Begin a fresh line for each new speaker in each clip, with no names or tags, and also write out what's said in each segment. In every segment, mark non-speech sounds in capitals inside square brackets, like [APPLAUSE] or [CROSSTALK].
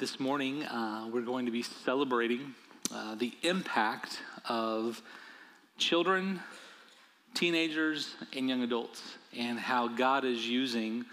this morning uh, we're going to be celebrating uh, the impact of children, teenagers, and young adults, and how God is using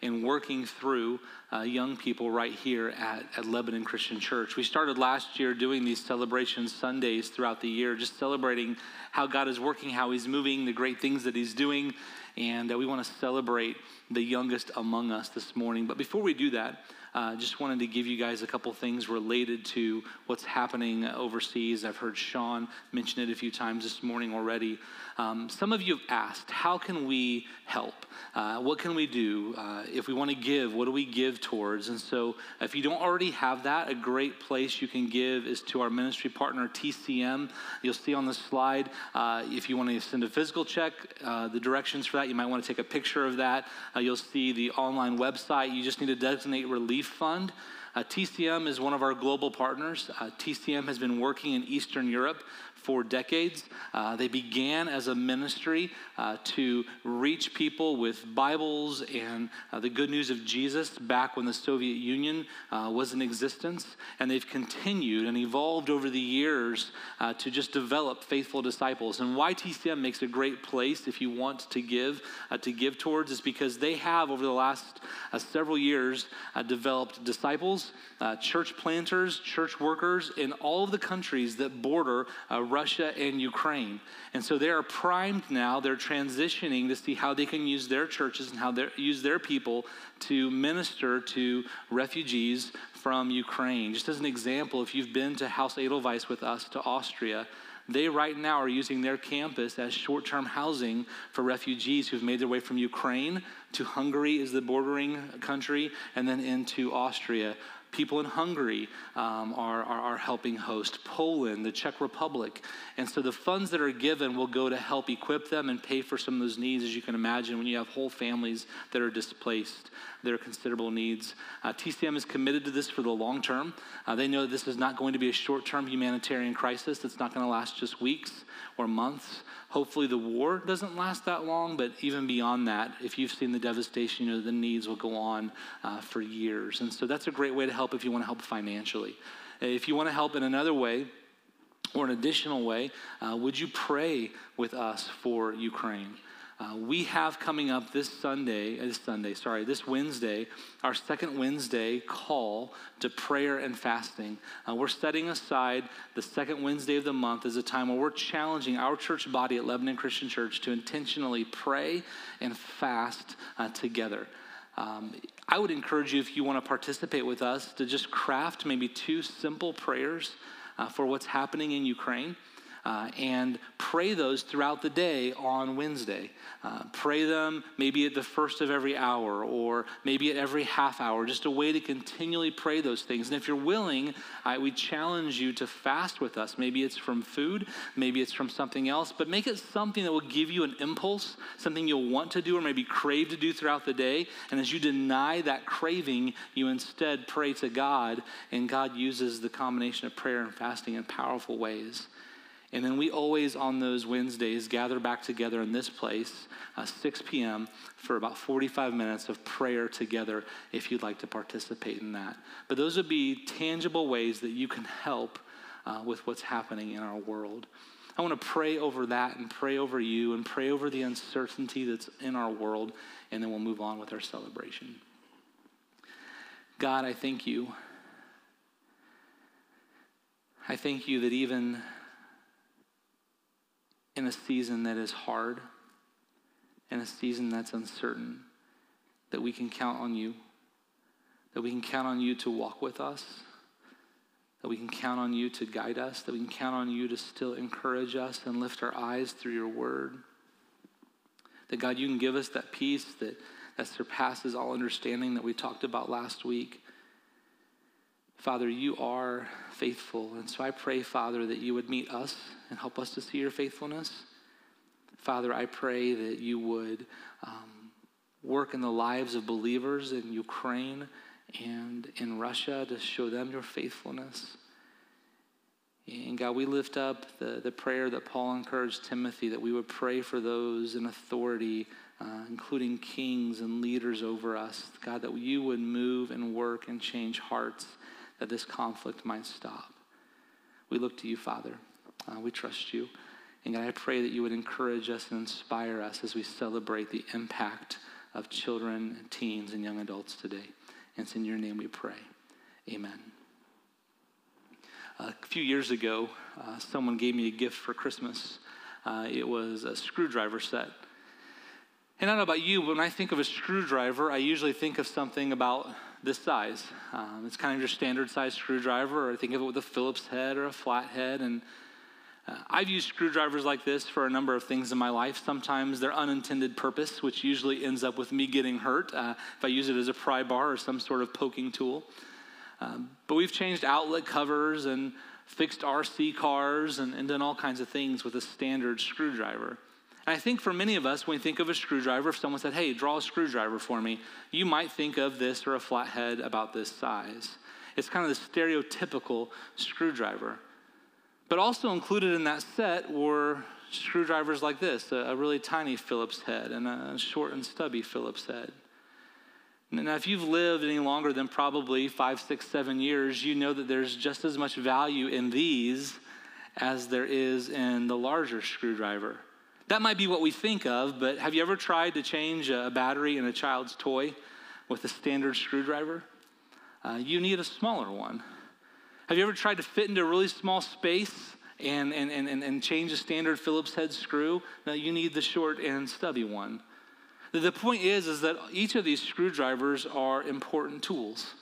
and working through uh, young people right here at, at Lebanon Christian Church. We started last year doing these celebration Sundays throughout the year, just celebrating how God is working, how He's moving, the great things that He's doing, and uh, we want to celebrate the youngest among us this morning. But before we do that, uh, just wanted to give you guys a couple things related to what's happening overseas. I've heard Sean mention it a few times this morning already. Um, some of you have asked, how can we help? Uh, what can we do? Uh, if we want to give, what do we give towards? And so, if you don't already have that, a great place you can give is to our ministry partner, TCM. You'll see on the slide, uh, if you want to send a physical check, uh, the directions for that, you might want to take a picture of that. Uh, you'll see the online website. You just need to designate relief fund. Uh, TCM is one of our global partners. Uh, TCM has been working in Eastern Europe for decades. Uh, they began as a ministry uh, to reach people with Bibles and uh, the good news of Jesus back when the Soviet Union uh, was in existence. And they've continued and evolved over the years uh, to just develop faithful disciples. And why TCM makes a great place if you want to give, uh, to give towards, is because they have over the last several years developed disciples, church planters, church workers in all of the countries that border Russia and Ukraine. And so they are primed now, they're transitioning to see how they can use their churches and how they use their people to minister to refugees from Ukraine. Just as an example, if you've been to Haus Edelweiss with us to Austria, they right now are using their campus as short term housing for refugees who've made their way from Ukraine to Hungary, is the bordering country, and then into Austria. People in Hungary um, are, are, are, helping host, Poland, the Czech Republic. And so the funds that are given will go to help equip them and pay for some of those needs, as you can imagine, when you have whole families that are displaced. There are considerable needs. Uh, TCM is committed to this for the long term. Uh, they know that this is not going to be a short term humanitarian crisis that's not going to last just weeks or months. Hopefully, the war doesn't last that long, but even beyond that, if you've seen the devastation, you know the needs will go on uh, for years. And so that's a great way to help if you want to help financially. If you want to help in another way, or an additional way, uh, would you pray with us for Ukraine? Uh, we have coming up this Sunday, uh, this Sunday, sorry, this Wednesday, our second Wednesday call to prayer and fasting. Uh, we're setting aside the second Wednesday of the month as a time where we're challenging our church body at Lebanon Christian Church to intentionally pray and fast uh, together. Um, I would encourage you, if you want to participate with us, to just craft maybe two simple prayers uh, for what's happening in Ukraine uh, and pray those throughout the day on Wednesday. Uh, pray them maybe at the first of every hour or maybe at every half hour, just a way to continually pray those things. And if you're willing, I, we challenge you to fast with us. Maybe it's from food, maybe it's from something else, but make it something that will give you an impulse, something you'll want to do or maybe crave to do throughout the day. And as you deny that craving, you instead pray to God, and God uses the combination of prayer and fasting in powerful ways. And then we always, on those Wednesdays, gather back together in this place, uh, 6 p.m., for about 45 minutes of prayer together if you'd like to participate in that. But those would be tangible ways that you can help uh, with what's happening in our world. I want to pray over that and pray over you and pray over the uncertainty that's in our world, and then we'll move on with our celebration. God, I thank you. I thank you that even in a season that is hard, in a season that's uncertain, that we can count on you, that we can count on you to walk with us, that we can count on you to guide us, that we can count on you to still encourage us and lift our eyes through your word. That God, you can give us that peace that, that surpasses all understanding that we talked about last week. Father, you are faithful. And so I pray, Father, that you would meet us and help us to see your faithfulness. Father, I pray that you would um, work in the lives of believers in Ukraine and in Russia to show them your faithfulness. And God, we lift up the, the prayer that Paul encouraged Timothy that we would pray for those in authority, uh, including kings and leaders over us. God, that you would move and work and change hearts that this conflict might stop. We look to you, Father. Uh, we trust you. And God, I pray that you would encourage us and inspire us as we celebrate the impact of children, teens, and young adults today. And it's in your name we pray. Amen. A few years ago, uh, someone gave me a gift for Christmas. Uh, it was a screwdriver set. And I don't know about you, but when I think of a screwdriver, I usually think of something about this size. Um, it's kind of your standard size screwdriver, or think of it with a Phillips head or a flat head. And uh, I've used screwdrivers like this for a number of things in my life. Sometimes they're unintended purpose, which usually ends up with me getting hurt uh, if I use it as a pry bar or some sort of poking tool. Um, but we've changed outlet covers and fixed RC cars and, and done all kinds of things with a standard screwdriver. I think for many of us, when we think of a screwdriver, if someone said, hey, draw a screwdriver for me, you might think of this or a flathead about this size. It's kind of the stereotypical screwdriver. But also included in that set were screwdrivers like this a, a really tiny Phillips head and a short and stubby Phillips head. Now, if you've lived any longer than probably five, six, seven years, you know that there's just as much value in these as there is in the larger screwdriver. That might be what we think of, but have you ever tried to change a battery in a child's toy with a standard screwdriver? Uh, you need a smaller one. Have you ever tried to fit into a really small space and, and, and, and change a standard Phillips head screw? No, you need the short and stubby one. The point is, is that each of these screwdrivers are important tools,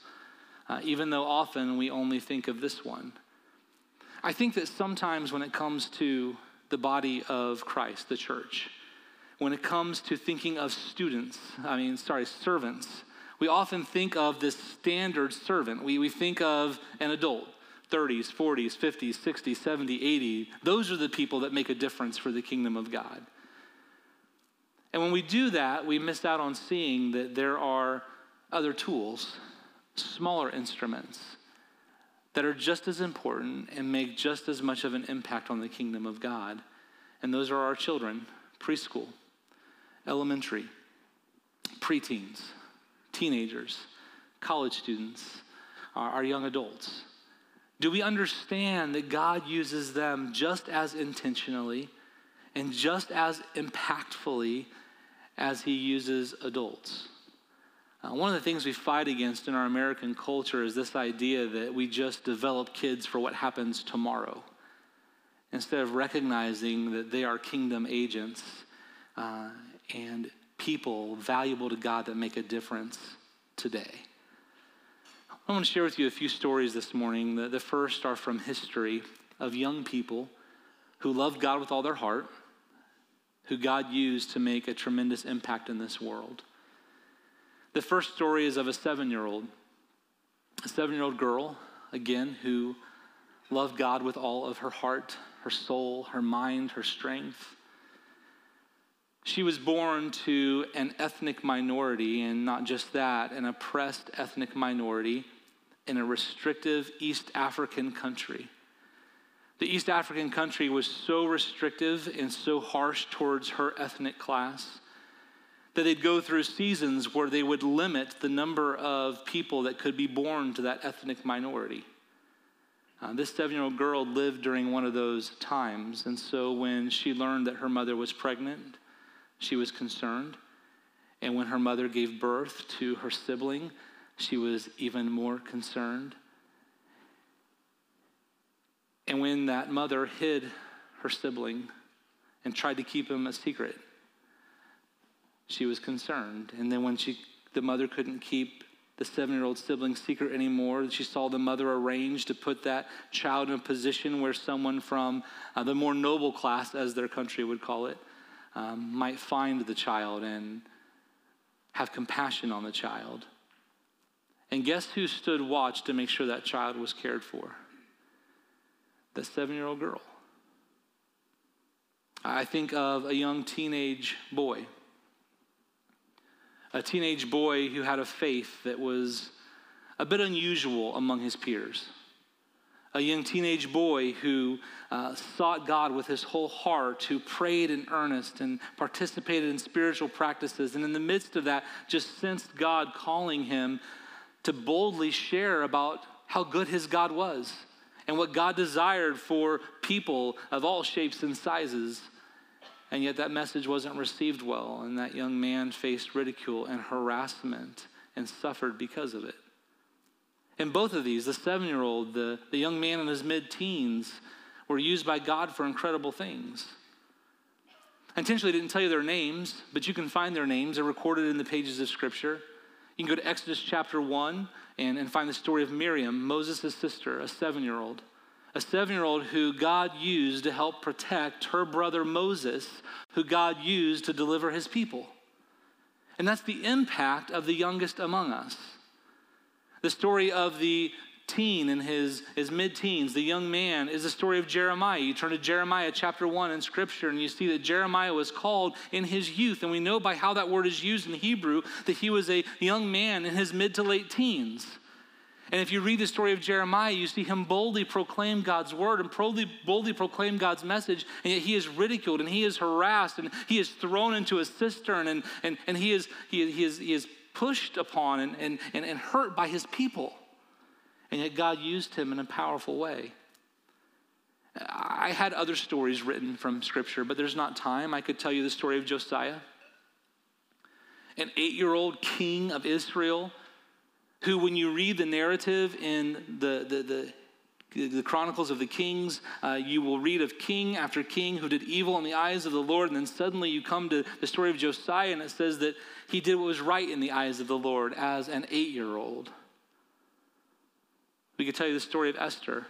uh, even though often we only think of this one. I think that sometimes when it comes to the body of Christ, the church, when it comes to thinking of students, I mean, sorry, servants, we often think of this standard servant. We, we think of an adult, 30s, 40s, 50s, 60s, 70s, 80s. Those are the people that make a difference for the kingdom of God. And when we do that, we miss out on seeing that there are other tools, smaller instruments, that are just as important and make just as much of an impact on the kingdom of God. And those are our children, preschool, elementary, preteens, teenagers, college students, our, our young adults. Do we understand that God uses them just as intentionally and just as impactfully as he uses adults. Uh, one of the things we fight against in our American culture is this idea that we just develop kids for what happens tomorrow instead of recognizing that they are kingdom agents uh, and people valuable to God that make a difference today. I want to share with you a few stories this morning. The, the first are from history of young people who love God with all their heart who God used to make a tremendous impact in this world. The first story is of a seven year old, a seven year old girl, again, who loved God with all of her heart, her soul, her mind, her strength. She was born to an ethnic minority, and not just that, an oppressed ethnic minority in a restrictive East African country. The East African country was so restrictive and so harsh towards her ethnic class that they'd go through seasons where they would limit the number of people that could be born to that ethnic minority. Uh, this seven year old girl lived during one of those times, and so when she learned that her mother was pregnant, she was concerned. And when her mother gave birth to her sibling, she was even more concerned. And when that mother hid her sibling and tried to keep him a secret, she was concerned. And then when she, the mother couldn't keep the seven year old sibling secret anymore, she saw the mother arrange to put that child in a position where someone from uh, the more noble class, as their country would call it, um, might find the child and have compassion on the child. And guess who stood watch to make sure that child was cared for? that seven year old girl. I think of a young teenage boy, a teenage boy who had a faith that was a bit unusual among his peers. A young teenage boy who uh, sought God with his whole heart, who prayed in earnest and participated in spiritual practices, and in the midst of that, just sensed God calling him to boldly share about how good his God was and what God desired for people of all shapes and sizes. And yet that message wasn't received well, and that young man faced ridicule and harassment and suffered because of it. In both of these, the seven year old, the, the young man in his mid teens, were used by God for incredible things. I intentionally didn't tell you their names, but you can find their names. They're recorded in the pages of Scripture. You can go to Exodus chapter 1 and, and find the story of Miriam, Moses' sister, a seven year old. A seven year old who God used to help protect her brother Moses, who God used to deliver his people. And that's the impact of the youngest among us. The story of the teen in his, his mid teens, the young man, is the story of Jeremiah. You turn to Jeremiah chapter 1 in Scripture, and you see that Jeremiah was called in his youth. And we know by how that word is used in Hebrew that he was a young man in his mid to late teens. And if you read the story of Jeremiah, you see him boldly proclaim God's word and boldly, boldly proclaim God's message, and yet he is ridiculed and he is harassed and he is thrown into a cistern and, and, and he, is, he, he, is, he is pushed upon and, and, and, and hurt by his people. And yet God used him in a powerful way. I had other stories written from Scripture, but there's not time. I could tell you the story of Josiah, an eight year old king of Israel, who, when you read the narrative in the, the, the, the Chronicles of the Kings, uh, you will read of king after king who did evil in the eyes of the Lord, and then suddenly you come to the story of Josiah, and it says that he did what was right in the eyes of the Lord as an eight year old. We could tell you the story of Esther.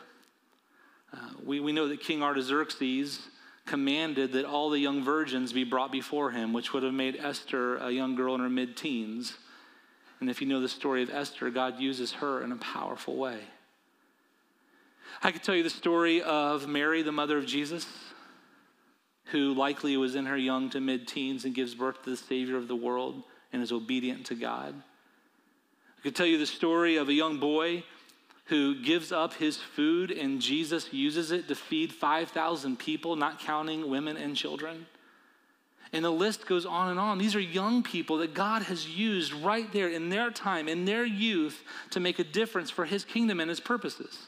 Uh, we, we know that King Artaxerxes commanded that all the young virgins be brought before him, which would have made Esther a young girl in her mid teens. And if you know the story of Esther, God uses her in a powerful way. I could tell you the story of Mary, the mother of Jesus, who likely was in her young to mid teens and gives birth to the Savior of the world and is obedient to God. I could tell you the story of a young boy who gives up his food and Jesus uses it to feed 5,000 people, not counting women and children. And the list goes on and on. These are young people that God has used right there in their time, in their youth, to make a difference for his kingdom and his purposes.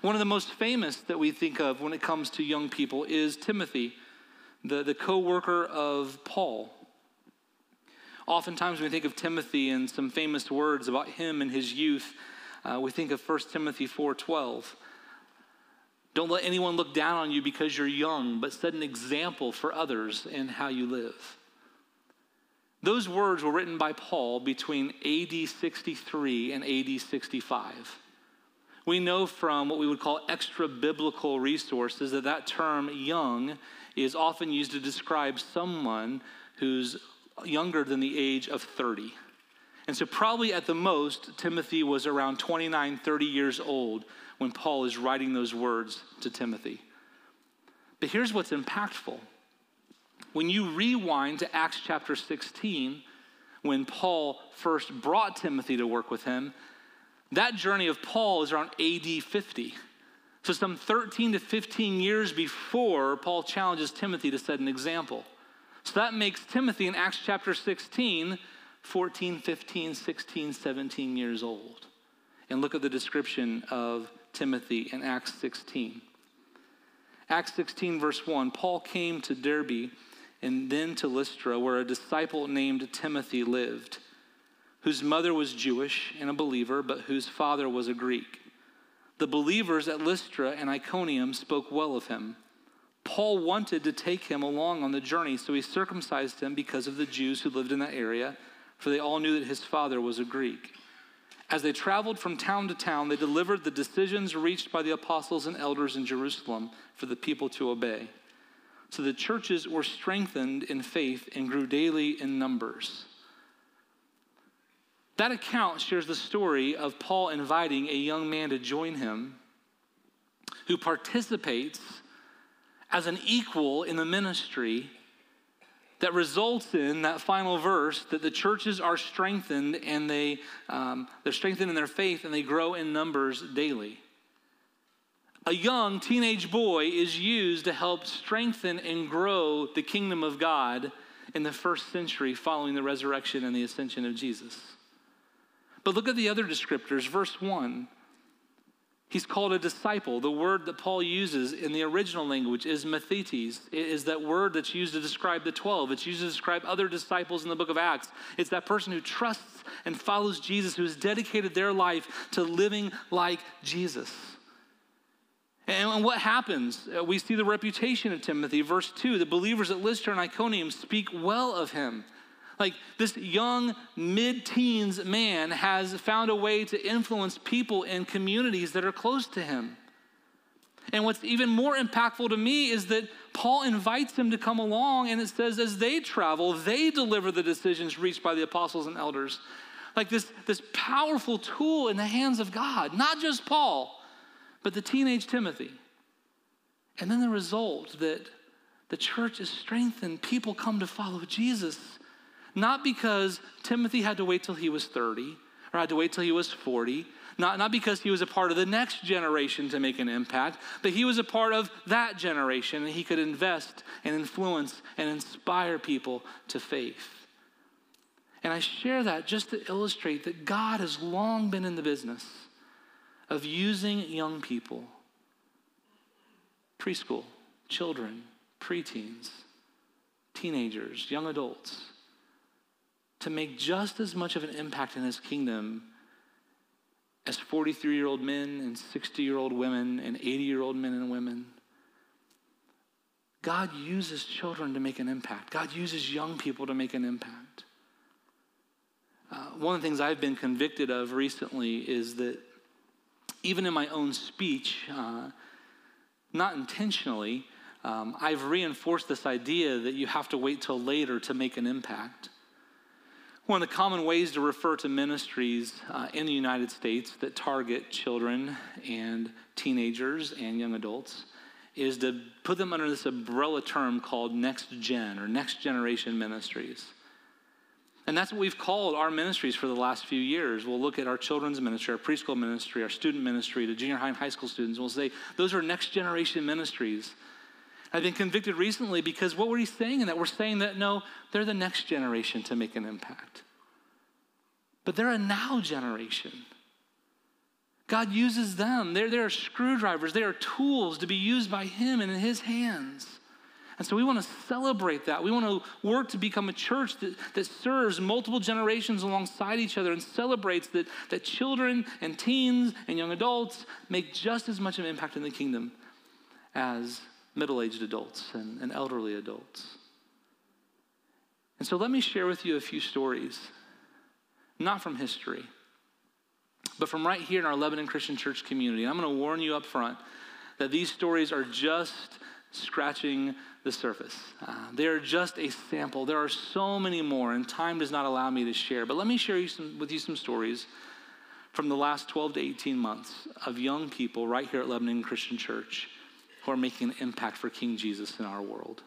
One of the most famous that we think of when it comes to young people is Timothy, the, the co worker of Paul. Oftentimes, when we think of Timothy and some famous words about him and his youth, uh, we think of 1 Timothy 4:12. Don't let anyone look down on you because you're young, but set an example for others in how you live. Those words were written by Paul between AD 63 and AD 65. We know from what we would call extra biblical resources that that term young is often used to describe someone who's younger than the age of 30. And so, probably at the most, Timothy was around 29, 30 years old when Paul is writing those words to Timothy. But here's what's impactful. When you rewind to Acts chapter 16, when Paul first brought Timothy to work with him, that journey of Paul is around AD 50. So, some 13 to 15 years before Paul challenges Timothy to set an example. So, that makes Timothy in Acts chapter 16 14, 15, 16, 17 years old. And look at the description of Timothy in Acts 16. Acts 16, verse 1 Paul came to Derbe and then to Lystra, where a disciple named Timothy lived, whose mother was Jewish and a believer, but whose father was a Greek. The believers at Lystra and Iconium spoke well of him. Paul wanted to take him along on the journey, so he circumcised him because of the Jews who lived in that area for they all knew that his father was a Greek. As they traveled from town to town, they delivered the decisions reached by the apostles and elders in Jerusalem for the people to obey. So the churches were strengthened in faith and grew daily in numbers. That account shares the story of Paul inviting a young man to join him who participates as an equal in the ministry that results in that final verse that the churches are strengthened and they, um, they're strengthened in their faith and they grow in numbers daily. A young teenage boy is used to help strengthen and grow the kingdom of God in the first century following the resurrection and the ascension of Jesus. But look at the other descriptors. Verse 1 He's called a disciple. The word that Paul uses in the original language is mathetes. It is that word that's used to describe the 12. It's used to describe other disciples in the book of Acts. It's that person who trusts and follows Jesus, who has dedicated their life to living like Jesus. And what happens? Uh, we see the reputation of Timothy. Verse 2 the believers at Lystra and Iconium speak well of him. Like this young mid teens man has found a way to influence people in communities that are close to him. And what's even more impactful to me is that Paul invites him to come along, and it says, as they travel, they deliver the decisions reached by the apostles and elders. Like this, this powerful tool in the hands of God, not just Paul, but the teenage Timothy. And then the result that the church is strengthened, people come to follow Jesus not because Timothy had to wait till he was 30 or had to wait till he was 40, not, not because he was a part of the next generation to make an impact, but he was a part of that generation and he could invest and influence and inspire people to faith. And I share that just to illustrate that God has long been in the business of using young people, preschool, children, preteens, teenagers, young adults to make just as much of an impact in his kingdom as 43 year old men and 60 year old women and 80 year old men and women. God uses children to make an impact, God uses young people to make an impact. Uh, one of the things I've been convicted of recently is that even in my own speech, uh, not intentionally, um, I've reinforced this idea that you have to wait till later to make an impact. One of the common ways to refer to ministries uh, in the United States that target children and teenagers and young adults is to put them under this umbrella term called next gen or next generation ministries. And that's what we've called our ministries for the last few years. We'll look at our children's ministry, our preschool ministry, our student ministry, to junior high and high school students. And we'll say those are next generation ministries. I've been convicted recently because what were he saying in that? We're saying that no, they're the next generation to make an impact. But they're a now generation. God uses them. They're, they're screwdrivers, they are tools to be used by Him and in His hands. And so we want to celebrate that. We want to work to become a church that, that serves multiple generations alongside each other and celebrates that, that children and teens and young adults make just as much of an impact in the kingdom as middle aged adults and, and elderly adults. And so let me share with you a few stories, not from history, but from right here in our Lebanon Christian Church community. And I'm going to warn you up front that these stories are just scratching the surface. Uh, they are just a sample. There are so many more, and time does not allow me to share. But let me share you some, with you some stories from the last 12 to 18 months of young people right here at Lebanon Christian Church who are making an impact for King Jesus in our world.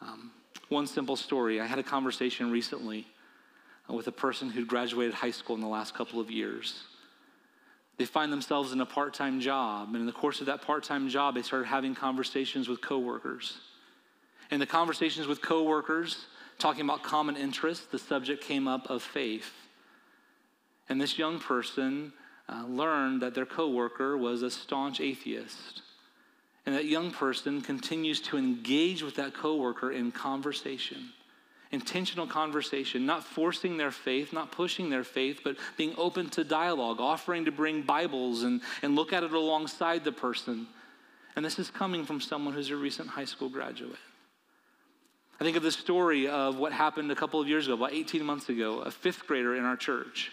Um, one simple story I had a conversation recently uh, with a person who graduated high school in the last couple of years. They find themselves in a part time job, and in the course of that part time job, they started having conversations with coworkers. In the conversations with coworkers, talking about common interests, the subject came up of faith. And this young person uh, learned that their coworker was a staunch atheist. And that young person continues to engage with that coworker in conversation, intentional conversation, not forcing their faith, not pushing their faith, but being open to dialogue, offering to bring Bibles and, and look at it alongside the person. And this is coming from someone who's a recent high school graduate. I think of the story of what happened a couple of years ago, about 18 months ago, a fifth grader in our church,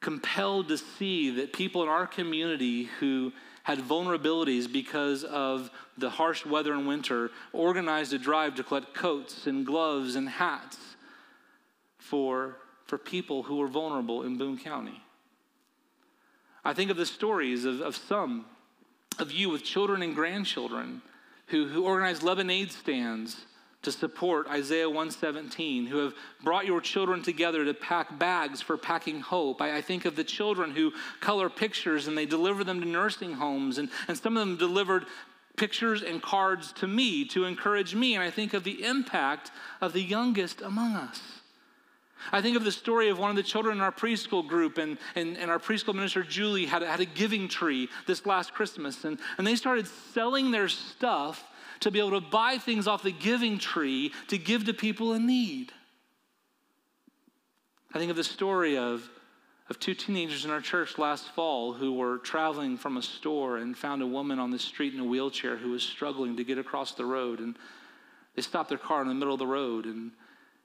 compelled to see that people in our community who had vulnerabilities because of the harsh weather in winter, organized a drive to collect coats and gloves and hats for, for people who were vulnerable in Boone County. I think of the stories of, of some of you with children and grandchildren who, who organized lemonade stands to support Isaiah 117, who have brought your children together to pack bags for packing hope. I, I, think of the children who color pictures and they deliver them to nursing homes, and, and some of them delivered pictures and cards to me to encourage me. And I think of the impact of the youngest among us. I think of the story of one of the children in our preschool group, and, and, and our preschool minister, Julie, had, had a giving tree this last Christmas. And, and they started selling their stuff to be able to buy things off the giving tree to give to people in need. I think of the story of, of two teenagers in our church last fall who were traveling from a store and found a woman on the street in a wheelchair who was struggling to get across the road. And they stopped their car in the middle of the road and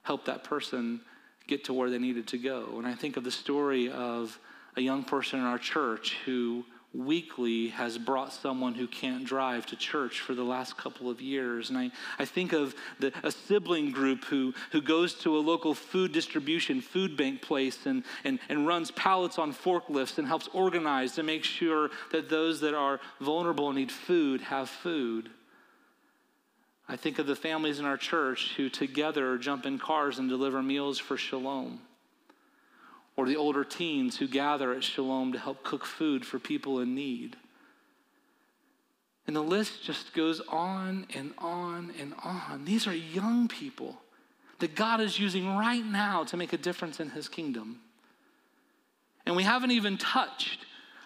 helped that person get to where they needed to go. And I think of the story of a young person in our church who weekly has brought someone who can't drive to church for the last couple of years. And I, I think of the, a sibling group who, who goes to a local food distribution, food bank place and, and, and runs pallets on forklifts and helps organize to make sure that those that are vulnerable and need food have food. I think of the families in our church who together jump in cars and deliver meals for Shalom. Or the older teens who gather at Shalom to help cook food for people in need. And the list just goes on and on and on. These are young people that God is using right now to make a difference in his kingdom. And we haven't even touched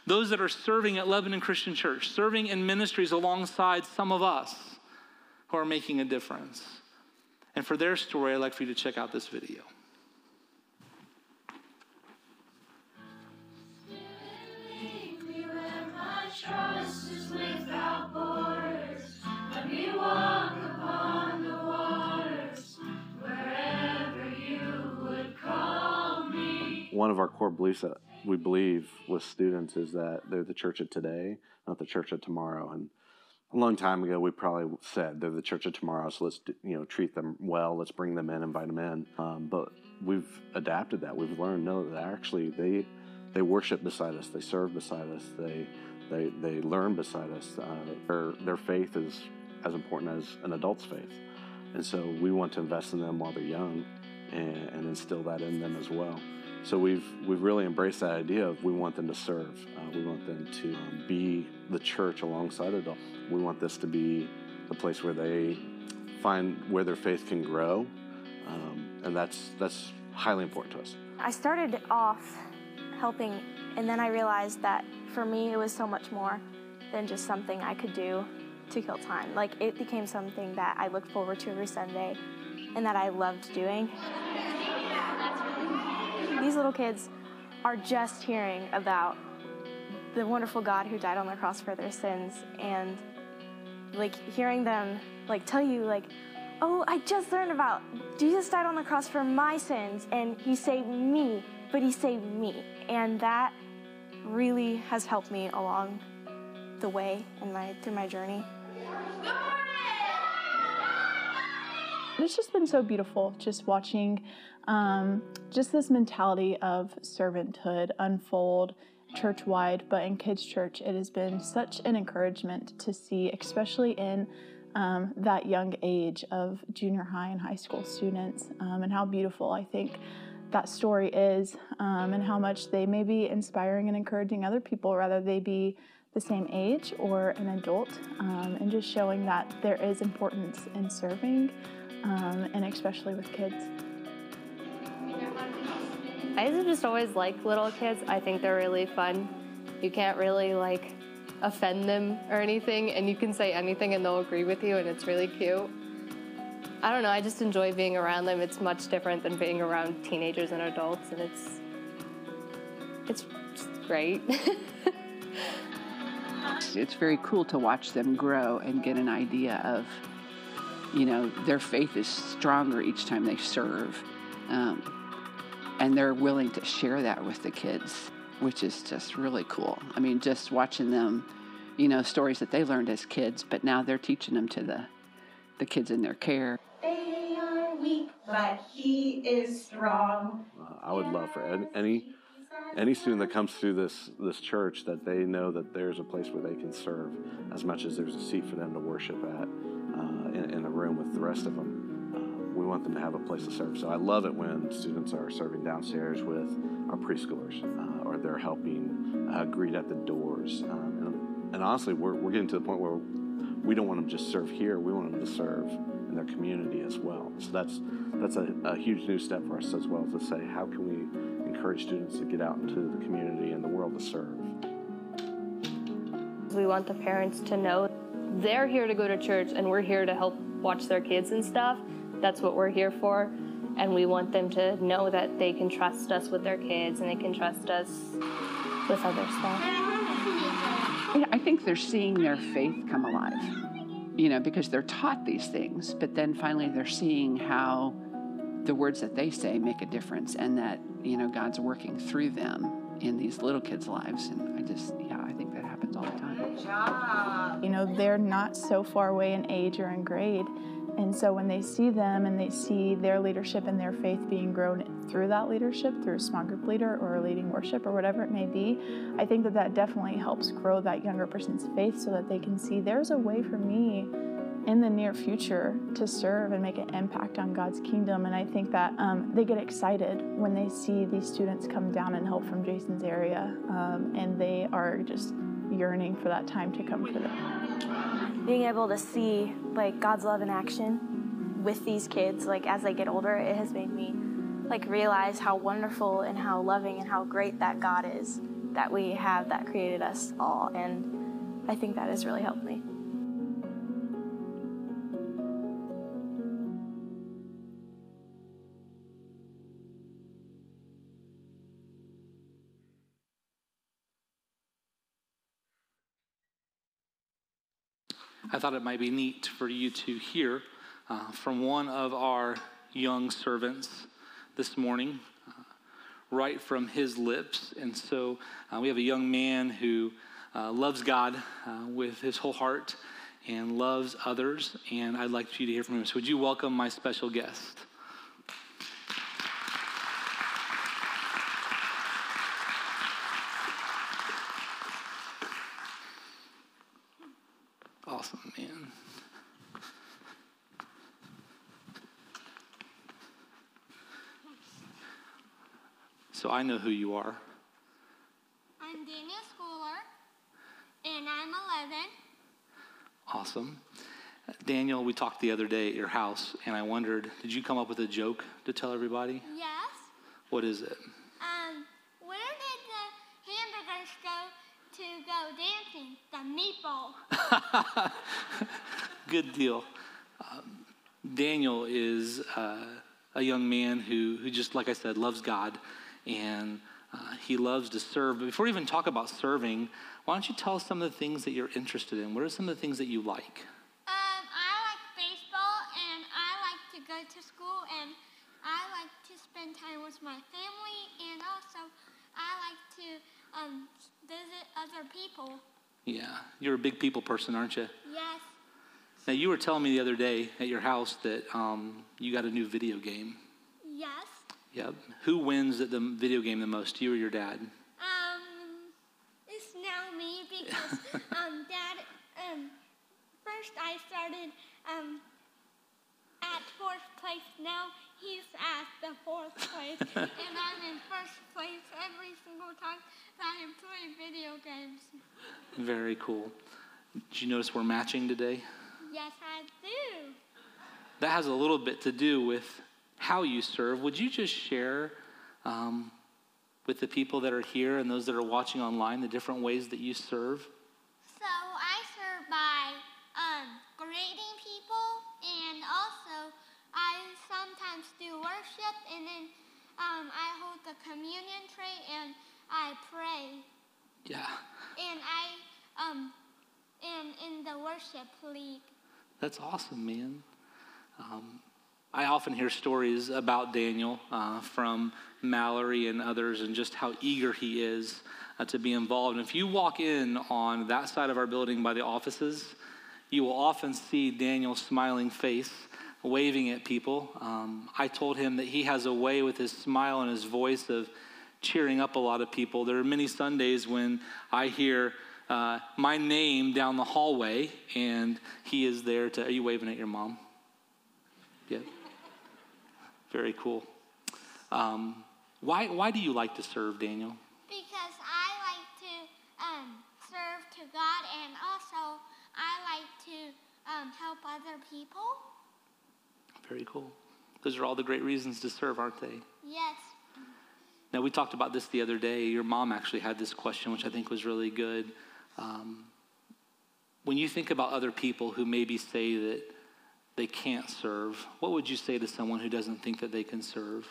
those that are serving at Lebanon Christian Church, serving in ministries alongside some of us who are making a difference. And for their story, I'd like for you to check out this video.
One of our core beliefs that we believe with students is that they're the church of today, not the church of tomorrow. And a long time ago, we probably said they're the church of tomorrow, so let's you know treat them well. Let's bring them in, invite them in. Um, but we've adapted that. We've learned no, that actually they they worship beside us, they serve beside us, they they they learn beside us. Uh, their their faith is as important as an adult's faith, and so we want to invest in them while they're young, and, and instill that in them as well. So we've we've really embraced that idea of we want them to serve. Uh, we want them to um, be the church alongside adults. We want this to be the place where they find where their faith can grow, um, and that's that's highly important to us.
I started off helping, and then I realized that for me it was so much more than just something I could do to kill time. Like it became something that I looked forward to every Sunday, and that I loved doing. These little kids are just hearing about the wonderful God who died on the cross for their sins and like hearing them like tell you like oh I just learned about Jesus died on the cross for my sins and he saved me but he saved me and that really has helped me along the way in my through my journey.
It's just been so beautiful just watching um, just this mentality of servanthood unfold church wide, but in kids' church, it has been such an encouragement to see, especially in um, that young age of junior high and high school students, um, and how beautiful I think that story is, um, and how much they may be inspiring and encouraging other people, rather they be the same age or an adult, um, and just showing that there is importance in serving, um, and especially with kids.
I just always like little kids. I think they're really fun. You can't really like offend them or anything, and you can say anything and they'll agree with you, and it's really cute. I don't know, I just enjoy being around them. It's much different than being around teenagers and adults, and it's it's great. [LAUGHS]
it's very cool to watch them grow and get an idea of, you know, their faith is stronger each time they serve. Um, and they're willing to share that with the kids, which is just really cool. I mean, just watching them, you know, stories that they learned as kids, but now they're teaching them to the the kids in their care.
They are weak, but he is strong.
Uh, I would love for any any student that comes through this this church that they know that there's a place where they can serve as much as there's a seat for them to worship at uh, in, in a room with the rest of them we want them to have a place to serve. So I love it when students are serving downstairs with our preschoolers uh, or they're helping uh, greet at the doors. Um, and, and, honestly, we're, we're getting to the point where we don't want them to just serve here, we want them to serve in their community as well. So that's that's a, a huge new step for us as well to say how can we encourage students to get out into the community and the world to serve.
We want the parents to know they're here to go to church and we're here to help watch their kids and stuff. That's what we're here for. And we want them to know that they can trust us with their kids and they can trust us with other stuff.
Yeah, I think they're seeing their faith come alive, you know, because they're taught these things, but then finally they're seeing how the words that they say make a difference and that, you know, God's working through them in these little kids' lives. And I just, yeah, I think that happens all the time.
You know, they're not so far away in age or in grade. And so when they see them and they see their leadership and their faith being grown through that leadership, through a small group leader or a leading worship or whatever it may be, I think that that definitely helps grow that younger person's faith so that they can see there's a way for me in the near future to serve and make an impact on God's kingdom. And I think that um, they get excited when they see these students come down and help from Jason's area, um, and they are just yearning for that time to come for them.
Being able to see like God's love in action with these kids, like as they get older, it has made me like realize how wonderful and how loving and how great that God is that we have that created us all. And I think that has really helped me.
I thought it might be neat for you to hear uh, from one of our young servants this morning, uh, right from his lips. And so uh, we have a young man who uh, loves God uh, with his whole heart and loves others. And I'd like you to hear from him. So, would you welcome my special guest? Awesome, man. So I know who you are.
I'm Daniel Schooler, and I'm 11.
Awesome. Daniel, we talked the other day at your house, and I wondered, did you come up with a joke to tell everybody?
Yes.
What is it?
Um, where did the hamburgers go to go dancing? The meatball. [LAUGHS]
Good deal. Um, Daniel is uh, a young man who, who just, like I said, loves God and uh, he loves to serve. But before we even talk about serving, why don't you tell us some of the things that you're interested in? What are some of the things that you like?
Um, I like baseball, and I like to go to school, and I like to spend time with my family, and also I like to um, visit other people.
Yeah, you're a big people person, aren't you?
Yes.
Now, you were telling me the other day at your house that um, you got a new video game. Yep. Who wins at the video game the most, you or your dad?
Um, it's now me because [LAUGHS] um, Dad. Um, first I started um at fourth place. Now he's at the fourth place, [LAUGHS] and I'm in first place every single time that I play video games.
Very cool. Did you notice we're matching today?
Yes, I do.
That has a little bit to do with how you serve. Would you just share um, with the people that are here and those that are watching online the different ways that you serve?
So I serve by um, grading people, and also I sometimes do worship, and then um, I hold the communion tray and I pray,
Yeah,
and I um, am in the worship league.
that's awesome, man. Um, I often hear stories about Daniel uh, from Mallory and others and just how eager he is uh, to be involved. And if you walk in on that side of our building by the offices, you will often see Daniel's smiling face waving at people. Um, I told him that he has a way with his smile and his voice of cheering up a lot of people. There are many Sundays when I hear uh, my name down the hallway, and he is there to. Are you waving at your mom? Yeah. Very cool. Um, why, why do you like to serve, Daniel?
Because I like to um, serve to God, and also I like to um, help other people.
Very cool. Those are all the great reasons to serve, aren't they?
Yes.
Now, we talked about this the other day. Your mom actually had this question, which I think was really good. Um, when you think about other people who maybe say that they can't serve, what would you say to someone who doesn't think that they can serve?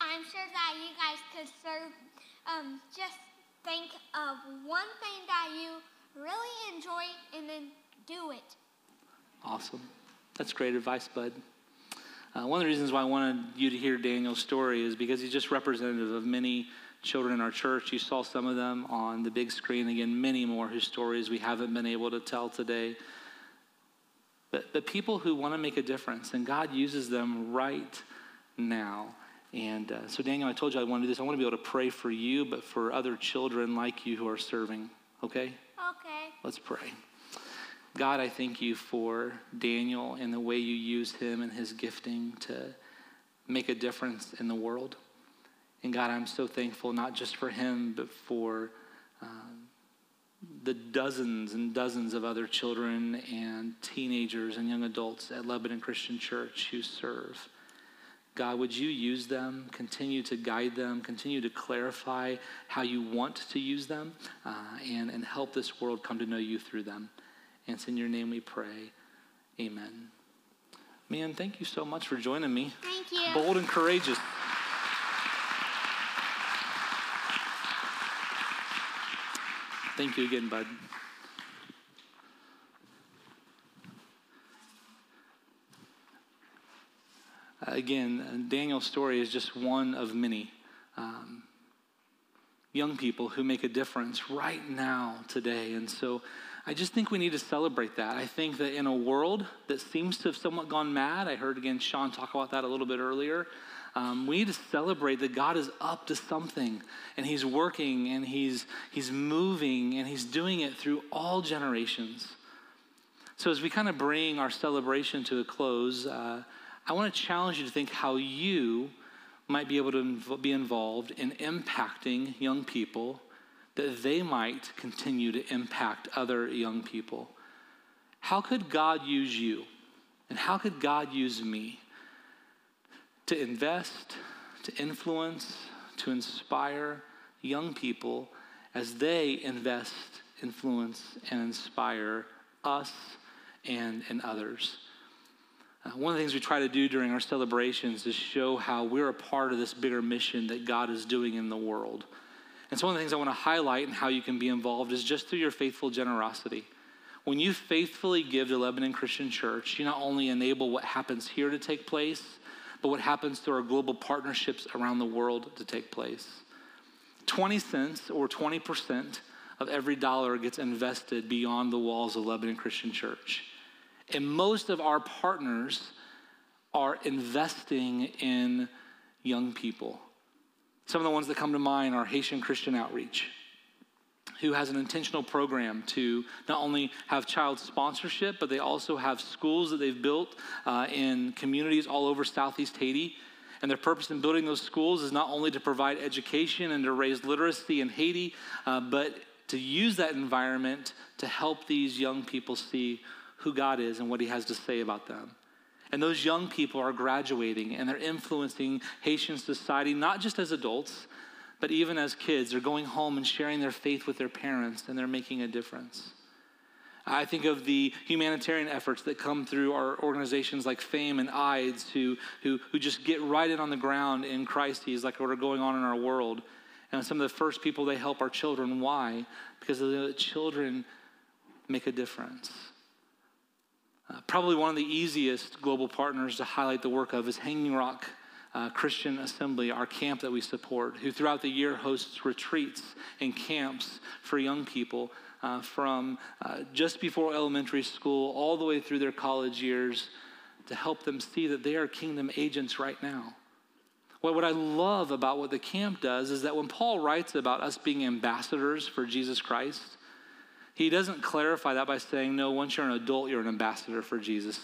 I'm sure that you guys could serve. Um, just think of one thing that you really enjoy and then do it.
Awesome. That's great advice, bud. Uh, one of the reasons why I wanted you to hear Daniel's story is because he's just representative of many children in our church. You saw some of them on the big screen. Again, many more whose stories we haven't been able to tell today. But, but people who want to make a difference, and God uses them right now. And uh, so, Daniel, I told you I want to do this. I want to be able to pray for you, but for other children like you who are serving. Okay?
Okay.
Let's pray. God, I thank you for Daniel and the way you use him and his gifting to make a difference in the world. And God, I'm so thankful not just for him, but for um, the dozens and dozens of other children and teenagers and young adults at Lebanon Christian Church who serve. God, would you use them, continue to guide them, continue to clarify how you want to use them, uh, and, and help this world come to know you through them. And it's in your name we pray. Amen. Man, thank you so much for joining me.
Thank you.
Bold and courageous. Thank you again, bud. Again, Daniel's story is just one of many um, young people who make a difference right now, today. And so I just think we need to celebrate that. I think that in a world that seems to have somewhat gone mad, I heard again Sean talk about that a little bit earlier. Um, we need to celebrate that God is up to something and He's working and He's, he's moving and He's doing it through all generations. So, as we kind of bring our celebration to a close, uh, I want to challenge you to think how you might be able to inv- be involved in impacting young people that they might continue to impact other young people. How could God use you? And how could God use me to invest, to influence, to inspire young people as they invest, influence, and inspire us and, and others? Uh, one of the things we try to do during our celebrations is show how we're a part of this bigger mission that God is doing in the world. And so, one of the things I want to highlight and how you can be involved is just through your faithful generosity. When you faithfully give to Lebanon Christian Church, you not only enable what happens here to take place, but what happens through our global partnerships around the world to take place. 20 cents or 20% of every dollar gets invested beyond the walls of Lebanon Christian Church. And most of our partners are investing in young people. Some of the ones that come to mind are Haitian Christian Outreach, who has an intentional program to not only have child sponsorship, but they also have schools that they've built uh, in communities all over Southeast Haiti. And their purpose in building those schools is not only to provide education and to raise literacy in Haiti, uh, but to use that environment to help these young people see who God is and what He has to say about them. And those young people are graduating and they're influencing Haitian society, not just as adults, but even as kids. They're going home and sharing their faith with their parents and they're making a difference. I think of the humanitarian efforts that come through our organizations like FAME and IDES who, who, who just get right in on the ground in crises like what are going on in our world. And some of the first people they help are children. Why? Because the children make a difference. Uh, probably one of the easiest global partners to highlight the work of is Hanging Rock uh, Christian Assembly, our camp that we support, who throughout the year hosts retreats and camps for young people uh, from uh, just before elementary school all the way through their college years to help them see that they are kingdom agents right now. What, what I love about what the camp does is that when Paul writes about us being ambassadors for Jesus Christ, he doesn't clarify that by saying, no, once you're an adult, you're an ambassador for Jesus.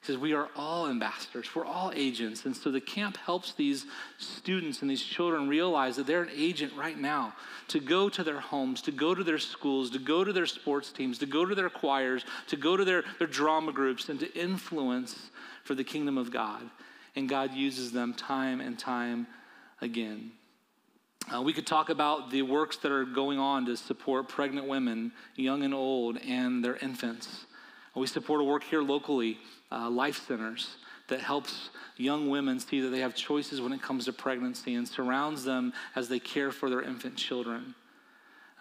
He says, We are all ambassadors, we're all agents. And so the camp helps these students and these children realize that they're an agent right now to go to their homes, to go to their schools, to go to their sports teams, to go to their choirs, to go to their, their drama groups, and to influence for the kingdom of God. And God uses them time and time again. Uh, we could talk about the works that are going on to support pregnant women, young and old, and their infants. We support a work here locally, uh, Life Centers, that helps young women see that they have choices when it comes to pregnancy and surrounds them as they care for their infant children.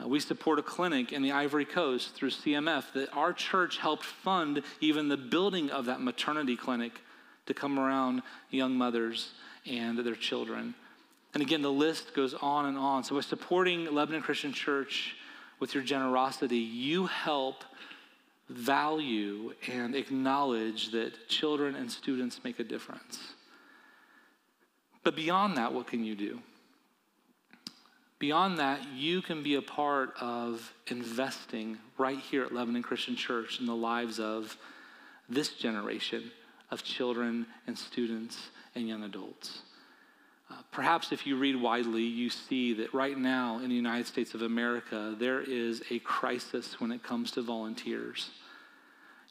Uh, we support a clinic in the Ivory Coast through CMF that our church helped fund even the building of that maternity clinic to come around young mothers and their children. And again, the list goes on and on. So, by supporting Lebanon Christian Church with your generosity, you help value and acknowledge that children and students make a difference. But beyond that, what can you do? Beyond that, you can be a part of investing right here at Lebanon Christian Church in the lives of this generation of children and students and young adults. Uh, perhaps if you read widely, you see that right now in the United States of America, there is a crisis when it comes to volunteers.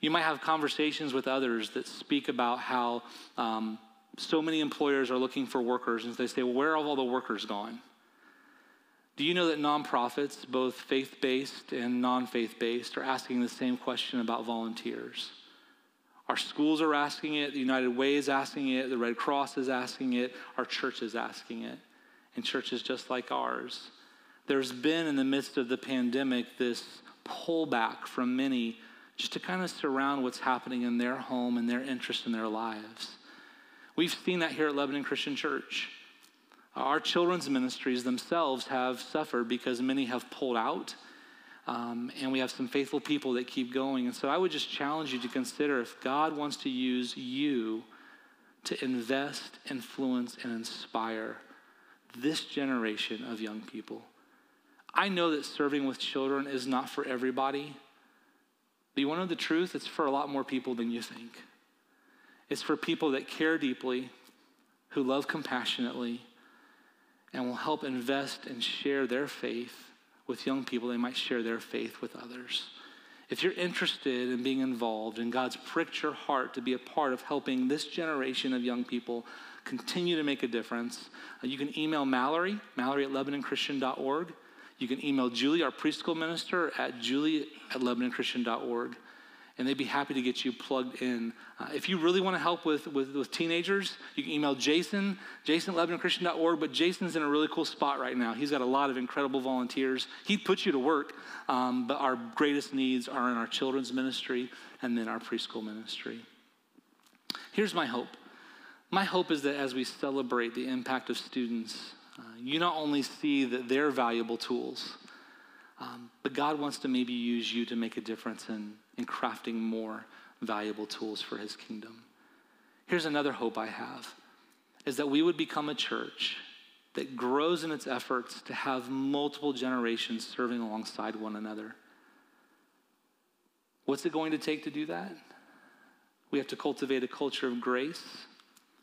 You might have conversations with others that speak about how um, so many employers are looking for workers, and they say, well, where have all the workers gone? Do you know that nonprofits, both faith based and non faith based, are asking the same question about volunteers? Our schools are asking it, the United Way is asking it, the Red Cross is asking it, our church is asking it, and churches just like ours. There's been, in the midst of the pandemic, this pullback from many just to kind of surround what's happening in their home and their interest in their lives. We've seen that here at Lebanon Christian Church. Our children's ministries themselves have suffered because many have pulled out um, and we have some faithful people that keep going. And so I would just challenge you to consider if God wants to use you to invest, influence, and inspire this generation of young people. I know that serving with children is not for everybody. But you want to know the truth? It's for a lot more people than you think. It's for people that care deeply, who love compassionately, and will help invest and share their faith with young people, they might share their faith with others. If you're interested in being involved and God's pricked your heart to be a part of helping this generation of young people continue to make a difference, uh, you can email Mallory, Mallory at LebanonChristian.org. You can email Julie, our preschool minister, at julie at LebanonChristian.org and they'd be happy to get you plugged in. Uh, if you really want to help with, with, with, teenagers, you can email Jason, jason but Jason's in a really cool spot right now. He's got a lot of incredible volunteers. He'd put you to work, um, but our greatest needs are in our children's ministry and then our preschool ministry. Here's my hope. My hope is that as we celebrate the impact of students, uh, you not only see that they're valuable tools, um, but God wants to maybe use you to make a difference in, in crafting more valuable tools for his kingdom. Here's another hope I have is that we would become a church that grows in its efforts to have multiple generations serving alongside one another. What's it going to take to do that? We have to cultivate a culture of grace,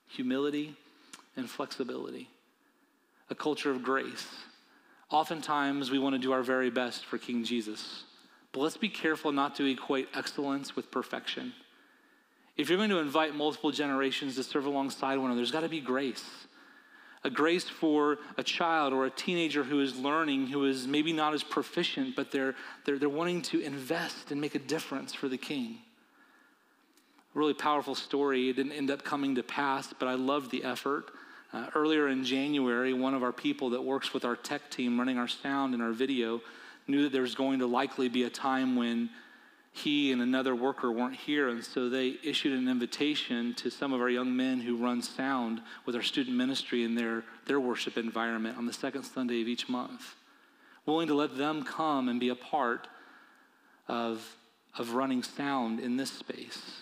humility, and flexibility. A culture of grace Oftentimes, we want to do our very best for King Jesus. But let's be careful not to equate excellence with perfection. If you're going to invite multiple generations to serve alongside one another, there's got to be grace. A grace for a child or a teenager who is learning, who is maybe not as proficient, but they're, they're, they're wanting to invest and make a difference for the king. A really powerful story. It didn't end up coming to pass, but I loved the effort. Uh, earlier in January, one of our people that works with our tech team running our sound and our video knew that there was going to likely be a time when he and another worker weren't here. And so they issued an invitation to some of our young men who run sound with our student ministry in their, their worship environment on the second Sunday of each month, willing to let them come and be a part of, of running sound in this space.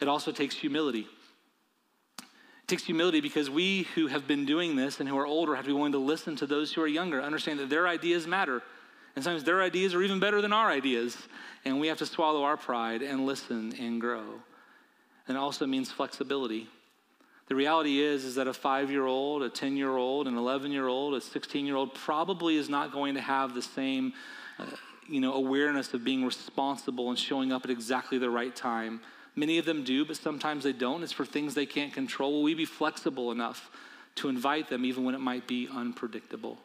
It also takes humility takes humility because we who have been doing this and who are older have to be willing to listen to those who are younger, understand that their ideas matter. And sometimes their ideas are even better than our ideas. And we have to swallow our pride and listen and grow. and it also means flexibility. The reality is, is that a five-year-old, a 10-year-old, an 11-year-old, a 16-year-old probably is not going to have the same, uh, you know, awareness of being responsible and showing up at exactly the right time. Many of them do, but sometimes they don't. It's for things they can't control. Will we be flexible enough to invite them even when it might be unpredictable?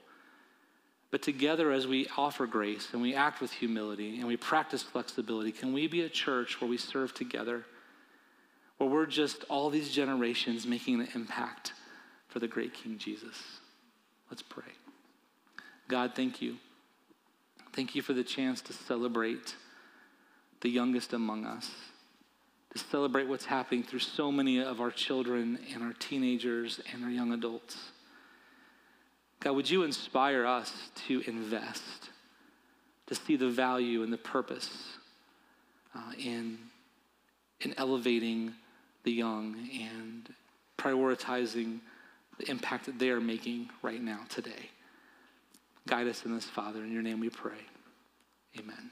But together, as we offer grace and we act with humility and we practice flexibility, can we be a church where we serve together? where we're just all these generations making an impact for the great King Jesus. Let's pray. God, thank you. Thank you for the chance to celebrate the youngest among us, to celebrate what's happening through so many of our children and our teenagers and our young adults. God, would you inspire us to invest, to see the value and the purpose uh, in, in elevating the young and prioritizing the impact that they are making right now, today. Guide us in this, Father. In your name we pray. Amen.